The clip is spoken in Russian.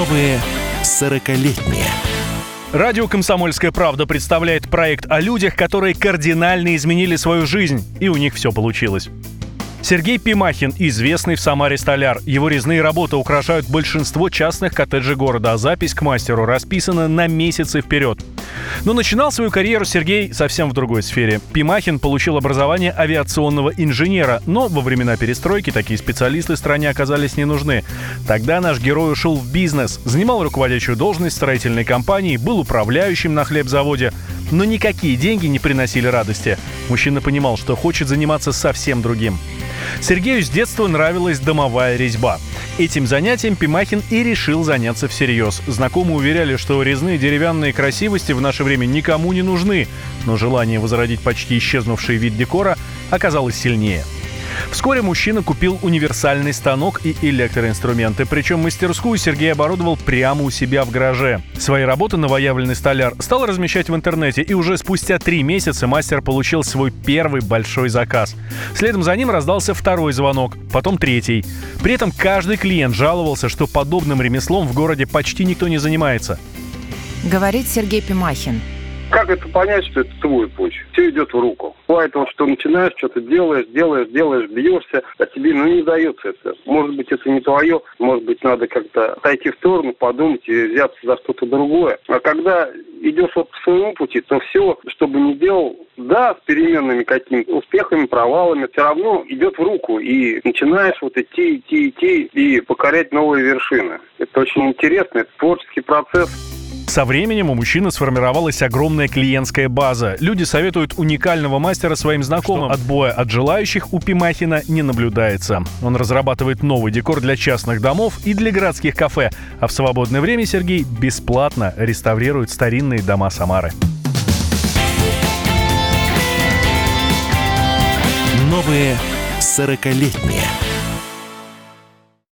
Новые сорокалетние. Радио «Комсомольская правда» представляет проект о людях, которые кардинально изменили свою жизнь, и у них все получилось. Сергей Пимахин, известный в Самаре столяр. Его резные работы украшают большинство частных коттеджей города, а запись к мастеру расписана на месяцы вперед. Но начинал свою карьеру Сергей совсем в другой сфере. Пимахин получил образование авиационного инженера, но во времена перестройки такие специалисты стране оказались не нужны. Тогда наш герой ушел в бизнес, занимал руководящую должность строительной компании, был управляющим на хлебзаводе, но никакие деньги не приносили радости. Мужчина понимал, что хочет заниматься совсем другим. Сергею с детства нравилась домовая резьба. Этим занятием Пимахин и решил заняться всерьез. Знакомые уверяли, что резные деревянные красивости в наше время никому не нужны, но желание возродить почти исчезнувший вид декора оказалось сильнее – Вскоре мужчина купил универсальный станок и электроинструменты, причем мастерскую Сергей оборудовал прямо у себя в гараже. Свои работы новоявленный столяр стал размещать в интернете, и уже спустя три месяца мастер получил свой первый большой заказ. Следом за ним раздался второй звонок, потом третий. При этом каждый клиент жаловался, что подобным ремеслом в городе почти никто не занимается. Говорит Сергей Пимахин. Как это понять, что это твой путь? Все идет в руку. Бывает вот, что начинаешь, что-то делаешь, делаешь, делаешь, бьешься, а тебе ну не дается это. Может быть, это не твое, может быть, надо как-то отойти в сторону, подумать и взяться за что-то другое. А когда идешь вот по своему пути, то все, что бы ни делал, да, с переменными какими-то успехами, провалами, все равно идет в руку. И начинаешь вот идти, идти, идти и покорять новые вершины. Это очень интересно, это творческий процесс. Со временем у мужчины сформировалась огромная клиентская база. Люди советуют уникального мастера своим знакомым. Что отбоя от желающих у Пимахина не наблюдается. Он разрабатывает новый декор для частных домов и для городских кафе. А в свободное время Сергей бесплатно реставрирует старинные дома Самары. Новые сорокалетние.